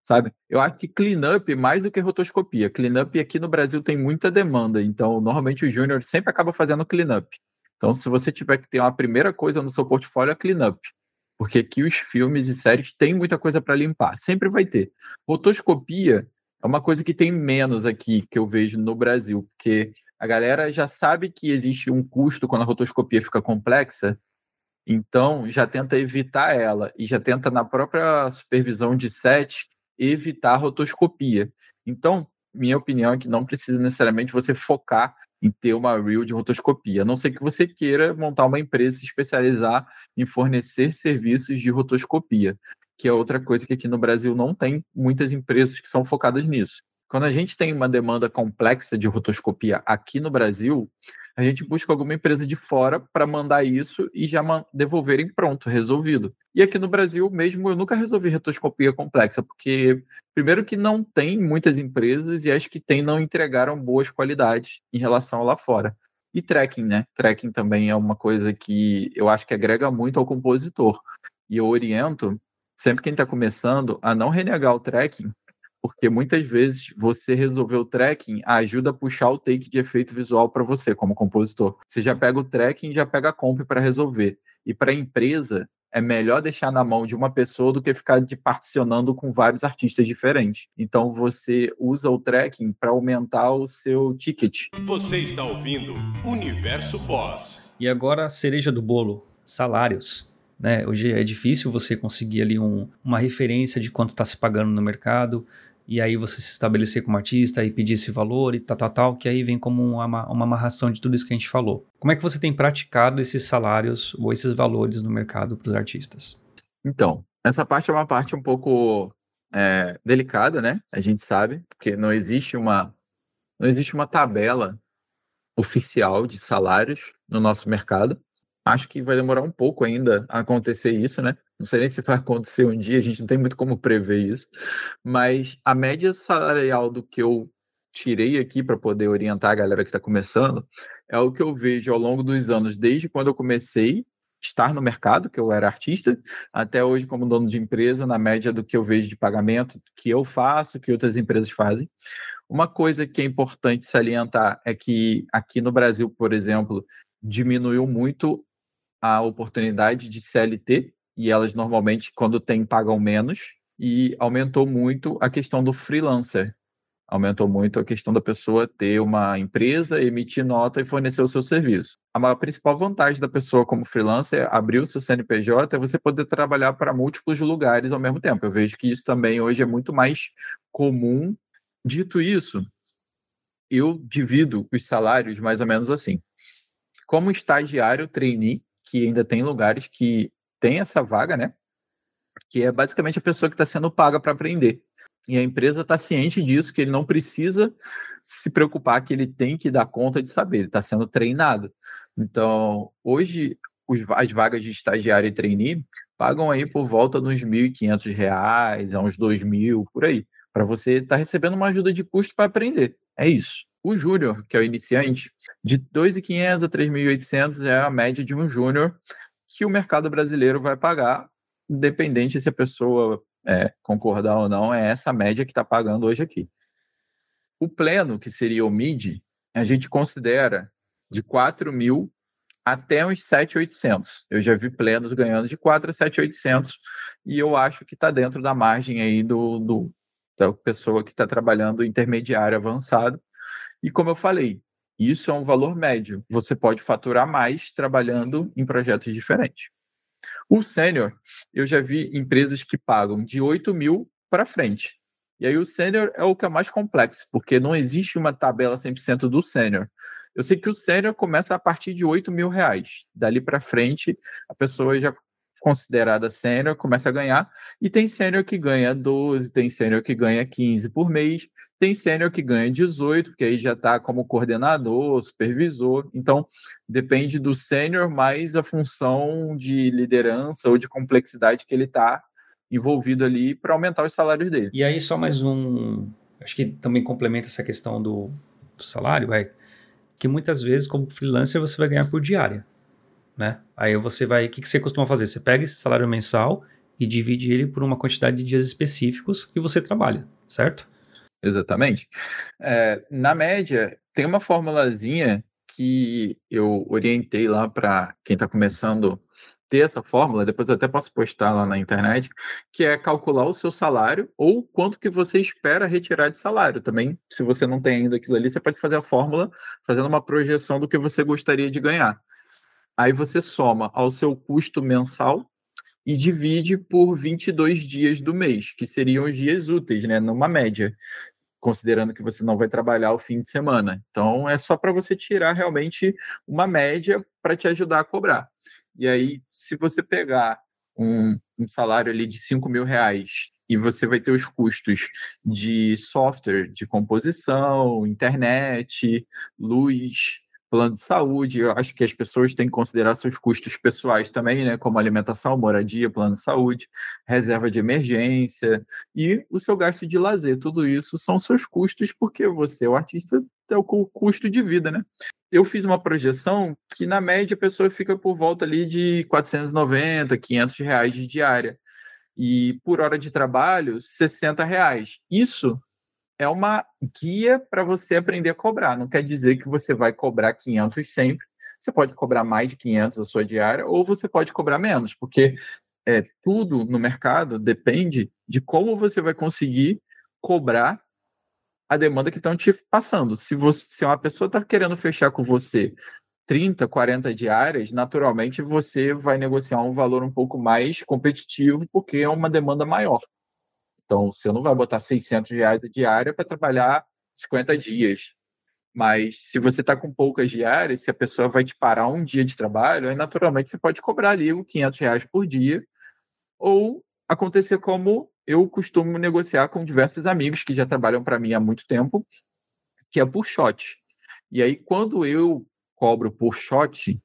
Sabe? Eu acho que cleanup mais do que rotoscopia. Cleanup aqui no Brasil tem muita demanda, então normalmente o júnior sempre acaba fazendo cleanup. Então, se você tiver que ter uma primeira coisa no seu portfólio, é cleanup. Porque aqui os filmes e séries têm muita coisa para limpar, sempre vai ter. Rotoscopia é uma coisa que tem menos aqui que eu vejo no Brasil, porque A galera já sabe que existe um custo quando a rotoscopia fica complexa, então já tenta evitar ela e já tenta na própria supervisão de set evitar a rotoscopia. Então, minha opinião é que não precisa necessariamente você focar em ter uma reel de rotoscopia, a não ser que você queira montar uma empresa e se especializar em fornecer serviços de rotoscopia, que é outra coisa que aqui no Brasil não tem muitas empresas que são focadas nisso. Quando a gente tem uma demanda complexa de rotoscopia aqui no Brasil, a gente busca alguma empresa de fora para mandar isso e já devolverem pronto, resolvido. E aqui no Brasil mesmo eu nunca resolvi rotoscopia complexa, porque primeiro que não tem muitas empresas e as que tem não entregaram boas qualidades em relação lá fora. E tracking, né? Tracking também é uma coisa que eu acho que agrega muito ao compositor. E eu oriento sempre quem está começando a não renegar o tracking, porque muitas vezes você resolver o tracking ajuda a puxar o take de efeito visual para você como compositor. Você já pega o tracking e já pega a comp para resolver. E para a empresa é melhor deixar na mão de uma pessoa do que ficar de particionando com vários artistas diferentes. Então você usa o tracking para aumentar o seu ticket. Você está ouvindo Universo Boss. E agora a cereja do bolo, salários. Né? Hoje é difícil você conseguir ali um, uma referência de quanto está se pagando no mercado e aí você se estabelecer como artista e pedir esse valor e tal, tal, tal, que aí vem como uma, uma amarração de tudo isso que a gente falou. Como é que você tem praticado esses salários ou esses valores no mercado para os artistas? Então, essa parte é uma parte um pouco é, delicada, né? A gente sabe, porque não existe uma não existe uma tabela oficial de salários no nosso mercado. Acho que vai demorar um pouco ainda a acontecer isso, né? Não sei nem se vai acontecer um dia, a gente não tem muito como prever isso. Mas a média salarial do que eu tirei aqui para poder orientar a galera que está começando é o que eu vejo ao longo dos anos, desde quando eu comecei estar no mercado, que eu era artista, até hoje como dono de empresa, na média do que eu vejo de pagamento, que eu faço, que outras empresas fazem. Uma coisa que é importante salientar é que aqui no Brasil, por exemplo, diminuiu muito a oportunidade de CLT, e elas normalmente, quando tem, pagam menos, e aumentou muito a questão do freelancer. Aumentou muito a questão da pessoa ter uma empresa, emitir nota e fornecer o seu serviço. A principal vantagem da pessoa como freelancer, abrir o seu CNPJ, é você poder trabalhar para múltiplos lugares ao mesmo tempo. Eu vejo que isso também hoje é muito mais comum. Dito isso, eu divido os salários mais ou menos assim. Como estagiário trainee, que ainda tem lugares que tem essa vaga, né? Que é basicamente a pessoa que está sendo paga para aprender. E a empresa está ciente disso, que ele não precisa se preocupar que ele tem que dar conta de saber, ele está sendo treinado. Então, hoje, as vagas de estagiário e trainee pagam aí por volta de uns R$ 1.500, a uns R$ 2.000, por aí, para você estar tá recebendo uma ajuda de custo para aprender. É isso. O júnior, que é o iniciante, de R$ 2.500 a R$ 3.800 é a média de um júnior que o mercado brasileiro vai pagar, independente se a pessoa é, concordar ou não, é essa média que está pagando hoje aqui. O pleno, que seria o MID, a gente considera de 4 mil até uns 7,800. Eu já vi plenos ganhando de 4 a 7,800 e eu acho que está dentro da margem aí do, do da pessoa que está trabalhando intermediário avançado. E como eu falei, isso é um valor médio. Você pode faturar mais trabalhando em projetos diferentes. O sênior, eu já vi empresas que pagam de 8 mil para frente. E aí o sênior é o que é mais complexo, porque não existe uma tabela 100% do sênior. Eu sei que o sênior começa a partir de 8 mil reais. Dali para frente, a pessoa já considerada sênior começa a ganhar. E tem sênior que ganha 12, tem sênior que ganha 15 por mês, tem sênior que ganha 18, que aí já está como coordenador, supervisor. Então, depende do sênior mais a função de liderança ou de complexidade que ele está envolvido ali para aumentar os salários dele. E aí, só mais um. Acho que também complementa essa questão do, do salário, vai. Que muitas vezes, como freelancer, você vai ganhar por diária. Né? Aí você vai. O que, que você costuma fazer? Você pega esse salário mensal e divide ele por uma quantidade de dias específicos que você trabalha, certo? Exatamente. É, na média, tem uma formulazinha que eu orientei lá para quem está começando ter essa fórmula, depois até posso postar lá na internet, que é calcular o seu salário ou quanto que você espera retirar de salário. Também, se você não tem ainda aquilo ali, você pode fazer a fórmula fazendo uma projeção do que você gostaria de ganhar. Aí você soma ao seu custo mensal e divide por 22 dias do mês, que seriam os dias úteis, né, numa média, considerando que você não vai trabalhar o fim de semana. Então, é só para você tirar realmente uma média para te ajudar a cobrar. E aí, se você pegar um, um salário ali de 5 mil reais e você vai ter os custos de software, de composição, internet, luz, plano de saúde. Eu acho que as pessoas têm que considerar seus custos pessoais também, né? Como alimentação, moradia, plano de saúde, reserva de emergência e o seu gasto de lazer. Tudo isso são seus custos, porque você, o artista, é o custo de vida, né? Eu fiz uma projeção que, na média, a pessoa fica por volta ali de 490, 500 reais de diária. E por hora de trabalho, 60 reais. Isso é uma guia para você aprender a cobrar. Não quer dizer que você vai cobrar 500 sempre. Você pode cobrar mais de 500 a sua diária ou você pode cobrar menos, porque é, tudo no mercado depende de como você vai conseguir cobrar a demanda que estão te passando. Se, você, se uma pessoa está querendo fechar com você 30, 40 diárias, naturalmente você vai negociar um valor um pouco mais competitivo, porque é uma demanda maior. Então, você não vai botar 600 reais a diária para trabalhar 50 dias. Mas se você está com poucas diárias, se a pessoa vai te parar um dia de trabalho, aí naturalmente você pode cobrar ali os 500 reais por dia. Ou acontecer como eu costumo negociar com diversos amigos que já trabalham para mim há muito tempo, que é por shot. E aí, quando eu cobro por shot,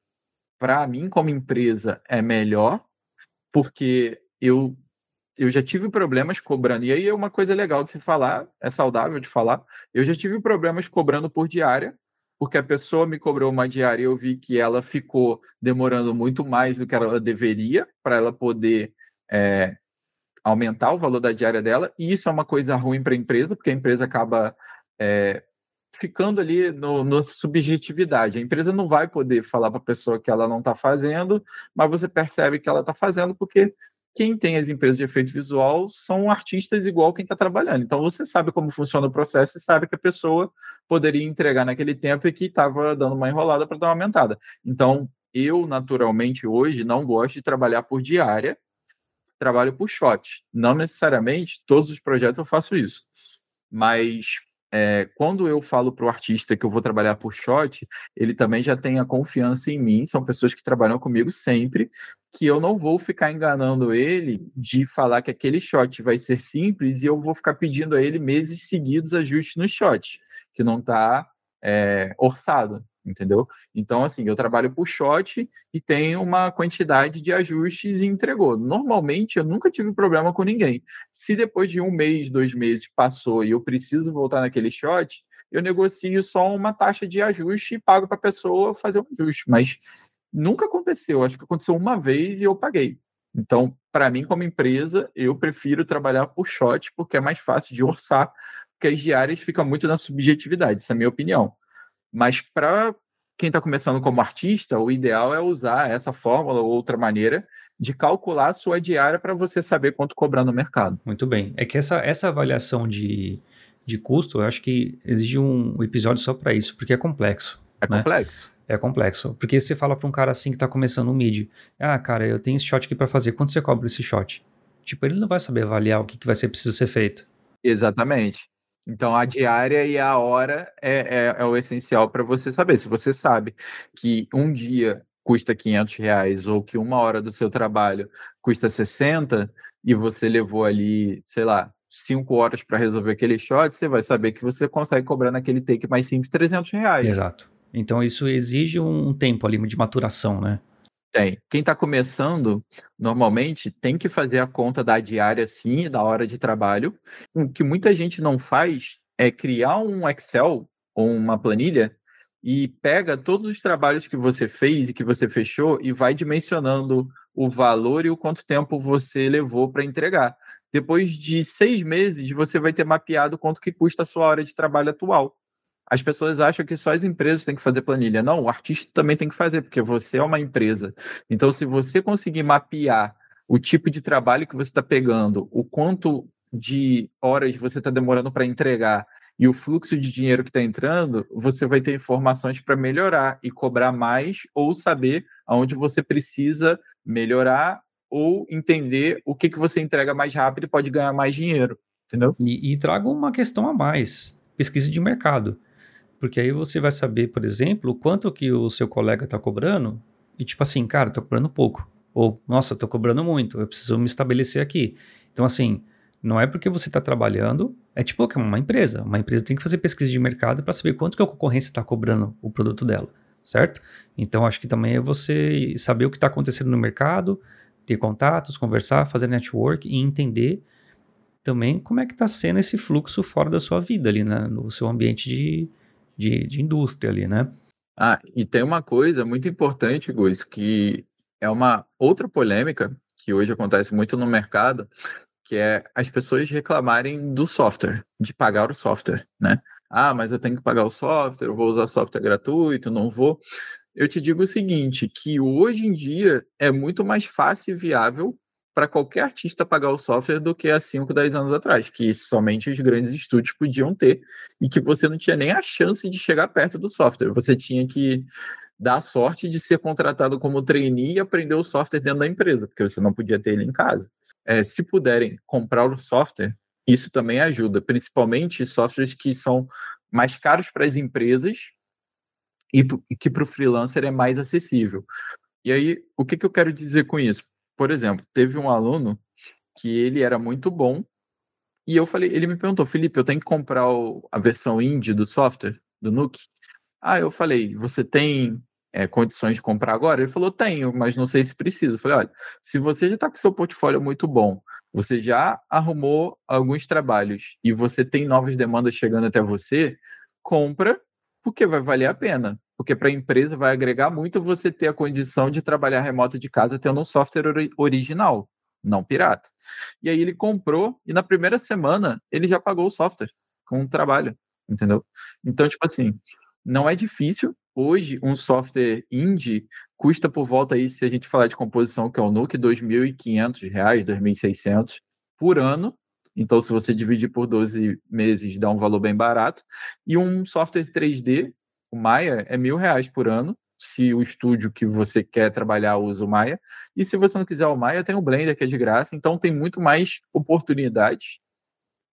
para mim, como empresa, é melhor, porque eu eu já tive problemas cobrando, e aí é uma coisa legal de se falar, é saudável de falar. Eu já tive problemas cobrando por diária, porque a pessoa me cobrou uma diária e eu vi que ela ficou demorando muito mais do que ela deveria para ela poder é, aumentar o valor da diária dela, e isso é uma coisa ruim para a empresa, porque a empresa acaba é, ficando ali no, no, subjetividade. A empresa não vai poder falar para a pessoa que ela não está fazendo, mas você percebe que ela está fazendo porque quem tem as empresas de efeito visual são artistas igual quem está trabalhando. Então você sabe como funciona o processo e sabe que a pessoa poderia entregar naquele tempo e que estava dando uma enrolada para dar uma aumentada. Então eu naturalmente hoje não gosto de trabalhar por diária, trabalho por shot. Não necessariamente todos os projetos eu faço isso, mas é, quando eu falo para o artista que eu vou trabalhar por shot, ele também já tem a confiança em mim, são pessoas que trabalham comigo sempre, que eu não vou ficar enganando ele de falar que aquele shot vai ser simples e eu vou ficar pedindo a ele meses seguidos ajustes no shot, que não está é, orçado entendeu? Então, assim, eu trabalho por shot e tenho uma quantidade de ajustes e entregou. Normalmente, eu nunca tive problema com ninguém. Se depois de um mês, dois meses passou e eu preciso voltar naquele shot, eu negocio só uma taxa de ajuste e pago para a pessoa fazer um ajuste. Mas nunca aconteceu. Acho que aconteceu uma vez e eu paguei. Então, para mim, como empresa, eu prefiro trabalhar por shot porque é mais fácil de orçar, diárias ficam muito na subjetividade, essa é a minha opinião. Mas para quem está começando como artista, o ideal é usar essa fórmula ou outra maneira de calcular a sua diária para você saber quanto cobrar no mercado. Muito bem. É que essa, essa avaliação de, de custo, eu acho que exige um episódio só para isso, porque é complexo. É né? complexo. É complexo. Porque você fala para um cara assim que está começando um mid, ah, cara, eu tenho esse shot aqui para fazer, quanto você cobra esse shot? Tipo, ele não vai saber avaliar o que, que vai ser preciso ser feito. Exatamente. Então, a diária e a hora é, é, é o essencial para você saber. Se você sabe que um dia custa 500 reais ou que uma hora do seu trabalho custa 60 e você levou ali, sei lá, cinco horas para resolver aquele shot, você vai saber que você consegue cobrar naquele take mais simples 300 reais. Exato. Então, isso exige um tempo ali de maturação, né? Tem. Quem está começando, normalmente, tem que fazer a conta da diária, sim, da hora de trabalho. O que muita gente não faz é criar um Excel ou uma planilha e pega todos os trabalhos que você fez e que você fechou e vai dimensionando o valor e o quanto tempo você levou para entregar. Depois de seis meses, você vai ter mapeado quanto que custa a sua hora de trabalho atual. As pessoas acham que só as empresas têm que fazer planilha. Não, o artista também tem que fazer, porque você é uma empresa. Então, se você conseguir mapear o tipo de trabalho que você está pegando, o quanto de horas você está demorando para entregar e o fluxo de dinheiro que está entrando, você vai ter informações para melhorar e cobrar mais ou saber aonde você precisa melhorar ou entender o que, que você entrega mais rápido e pode ganhar mais dinheiro, entendeu? E, e trago uma questão a mais, pesquisa de mercado. Porque aí você vai saber, por exemplo, quanto que o seu colega está cobrando e tipo assim, cara, estou cobrando pouco. Ou, nossa, estou cobrando muito, eu preciso me estabelecer aqui. Então, assim, não é porque você está trabalhando, é tipo uma empresa. Uma empresa tem que fazer pesquisa de mercado para saber quanto que a concorrência está cobrando o produto dela, certo? Então, acho que também é você saber o que está acontecendo no mercado, ter contatos, conversar, fazer network e entender também como é que está sendo esse fluxo fora da sua vida ali, né? no seu ambiente de, de, de indústria ali, né? Ah, e tem uma coisa muito importante, Gus, que é uma outra polêmica que hoje acontece muito no mercado, que é as pessoas reclamarem do software, de pagar o software, né? Ah, mas eu tenho que pagar o software, eu vou usar software gratuito, não vou. Eu te digo o seguinte, que hoje em dia é muito mais fácil e viável para qualquer artista pagar o software do que há 5, 10 anos atrás, que somente os grandes estúdios podiam ter e que você não tinha nem a chance de chegar perto do software. Você tinha que dar sorte de ser contratado como trainee e aprender o software dentro da empresa, porque você não podia ter ele em casa. É, se puderem comprar o software, isso também ajuda, principalmente softwares que são mais caros para as empresas e que para o freelancer é mais acessível. E aí, o que, que eu quero dizer com isso? Por exemplo, teve um aluno que ele era muito bom e eu falei, ele me perguntou, Felipe, eu tenho que comprar o, a versão indie do software, do Nuke? Ah, eu falei, você tem é, condições de comprar agora? Ele falou, tenho, mas não sei se precisa. Eu falei, olha, se você já está com seu portfólio muito bom, você já arrumou alguns trabalhos e você tem novas demandas chegando até você, compra, porque vai valer a pena. Porque para a empresa vai agregar muito você ter a condição de trabalhar remoto de casa tendo um software ori original, não pirata. E aí ele comprou e na primeira semana ele já pagou o software com o trabalho, entendeu? Então, tipo assim, não é difícil. Hoje, um software indie custa por volta aí, se a gente falar de composição, que é o Nuke, R$ 2.500, R$ 2.600 por ano. Então, se você dividir por 12 meses, dá um valor bem barato. E um software 3D, o Maya, é mil reais por ano, se o estúdio que você quer trabalhar usa o Maya. E se você não quiser o Maya, tem o Blender, que é de graça. Então, tem muito mais oportunidades.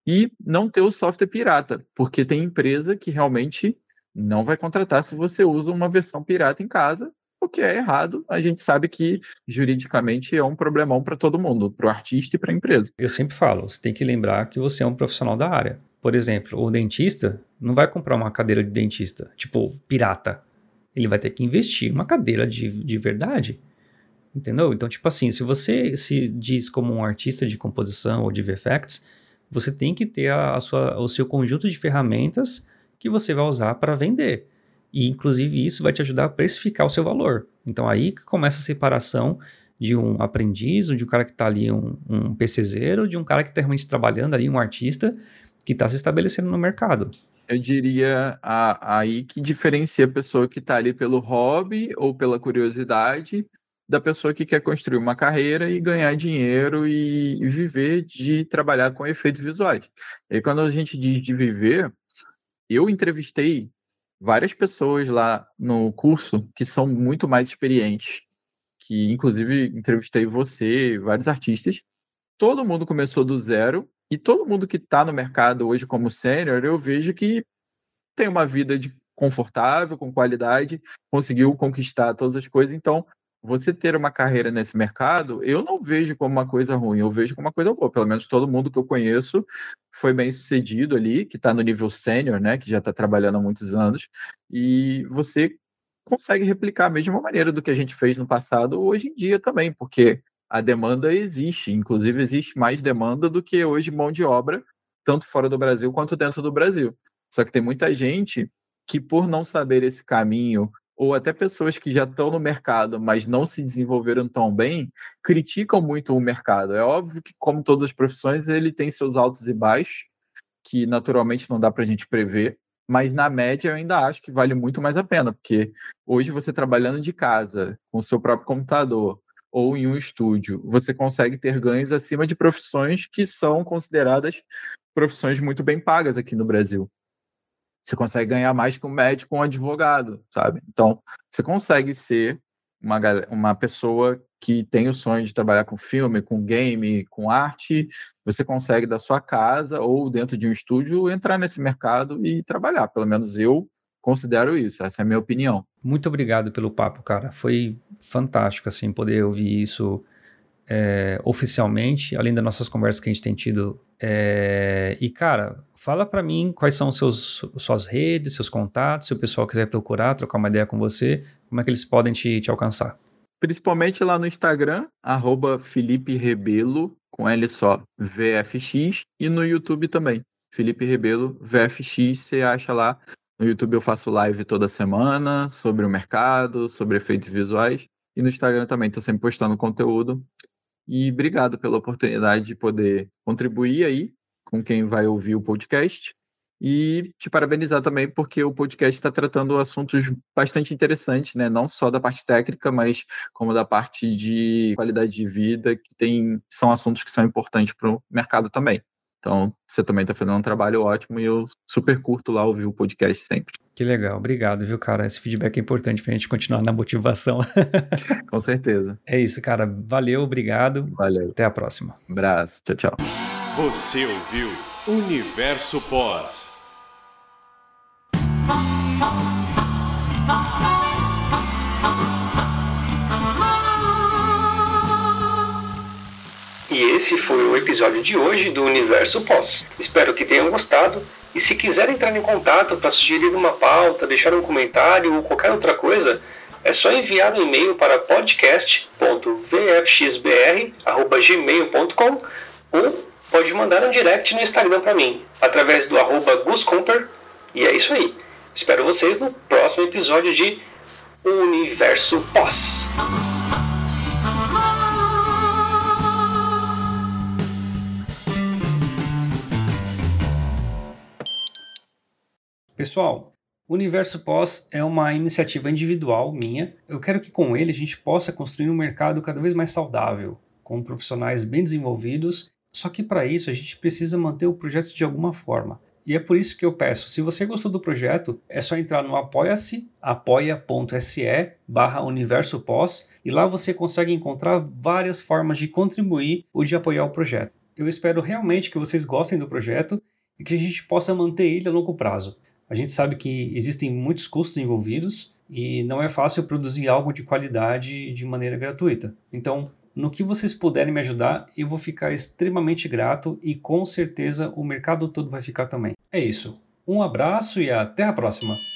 E não ter o software pirata, porque tem empresa que realmente não vai contratar se você usa uma versão pirata em casa, o que é errado. A gente sabe que juridicamente é um problemão para todo mundo, para o artista e para a empresa. Eu sempre falo, você tem que lembrar que você é um profissional da área. Por exemplo, o dentista não vai comprar uma cadeira de dentista, tipo, pirata. Ele vai ter que investir uma cadeira de, de verdade. Entendeu? Então, tipo assim, se você se diz como um artista de composição ou de VFX, você tem que ter a, a sua, o seu conjunto de ferramentas que você vai usar para vender. E, inclusive, isso vai te ajudar a precificar o seu valor. Então, aí que começa a separação de um aprendiz, ou de um cara que está ali, um, um PCzeiro, de um cara que está realmente trabalhando ali, um artista que está se estabelecendo no mercado. Eu diria a, aí que diferencia a pessoa que está ali pelo hobby ou pela curiosidade da pessoa que quer construir uma carreira e ganhar dinheiro e, e viver de trabalhar com efeitos visuais. E quando a gente diz de viver, eu entrevistei várias pessoas lá no curso que são muito mais experientes, que inclusive entrevistei você, vários artistas. Todo mundo começou do zero e todo mundo que está no mercado hoje como sênior, eu vejo que tem uma vida de confortável, com qualidade, conseguiu conquistar todas as coisas. Então, você ter uma carreira nesse mercado, eu não vejo como uma coisa ruim, eu vejo como uma coisa boa. Pelo menos todo mundo que eu conheço foi bem sucedido ali, que está no nível sênior, né, que já está trabalhando há muitos anos, e você consegue replicar a mesma maneira do que a gente fez no passado hoje em dia também, porque a demanda existe, inclusive existe mais demanda do que hoje mão de obra, tanto fora do Brasil quanto dentro do Brasil. Só que tem muita gente que, por não saber esse caminho ou até pessoas que já estão no mercado, mas não se desenvolveram tão bem, criticam muito o mercado. É óbvio que, como todas as profissões, ele tem seus altos e baixos, que naturalmente não dá para a gente prever, mas na média eu ainda acho que vale muito mais a pena, porque hoje você trabalhando de casa, com o seu próprio computador, ou em um estúdio, você consegue ter ganhos acima de profissões que são consideradas profissões muito bem pagas aqui no Brasil. Você consegue ganhar mais que um médico ou um advogado, sabe? Então, você consegue ser uma, uma pessoa que tem o sonho de trabalhar com filme, com game, com arte, você consegue da sua casa ou dentro de um estúdio entrar nesse mercado e trabalhar. Pelo menos eu considero isso, essa é a minha opinião. Muito obrigado pelo papo, cara. Foi fantástico assim poder ouvir isso é, oficialmente, além das nossas conversas que a gente tem tido. É, e cara, fala para mim quais são seus suas redes, seus contatos, se o pessoal quiser procurar, trocar uma ideia com você, como é que eles podem te, te alcançar? principalmente lá no Instagram, arroba Felipe Rebelo, com L só, VFX, e no YouTube também, Felipe Rebelo, VFX, você acha lá. No YouTube eu faço live toda semana sobre o mercado, sobre efeitos visuais, e no Instagram também, estou sempre postando conteúdo. E obrigado pela oportunidade de poder contribuir aí com quem vai ouvir o podcast. E te parabenizar também, porque o podcast está tratando assuntos bastante interessantes, né? Não só da parte técnica, mas como da parte de qualidade de vida, que tem, são assuntos que são importantes para o mercado também. Então, você também está fazendo um trabalho ótimo e eu super curto lá ouvir o podcast sempre. Que legal, obrigado, viu, cara? Esse feedback é importante para a gente continuar na motivação. Com certeza. É isso, cara. Valeu, obrigado. Valeu. Até a próxima. Um abraço. Tchau, tchau. Você ouviu Universo Pós. E esse foi o episódio de hoje do Universo Pós. Espero que tenham gostado. E se quiserem entrar em contato para sugerir uma pauta, deixar um comentário ou qualquer outra coisa, é só enviar um e-mail para podcast.vfxbr.gmail.com ou pode mandar um direct no Instagram para mim, através do arroba GusComper. E é isso aí. Espero vocês no próximo episódio de Universo Pós. Pessoal, o Universo Pós é uma iniciativa individual minha. Eu quero que com ele a gente possa construir um mercado cada vez mais saudável, com profissionais bem desenvolvidos. Só que para isso a gente precisa manter o projeto de alguma forma. E é por isso que eu peço, se você gostou do projeto, é só entrar no apoia-se, apoia.se barra universo pós, e lá você consegue encontrar várias formas de contribuir ou de apoiar o projeto. Eu espero realmente que vocês gostem do projeto e que a gente possa manter ele a longo prazo. A gente sabe que existem muitos custos envolvidos e não é fácil produzir algo de qualidade de maneira gratuita. Então, no que vocês puderem me ajudar, eu vou ficar extremamente grato e com certeza o mercado todo vai ficar também. É isso. Um abraço e até a próxima!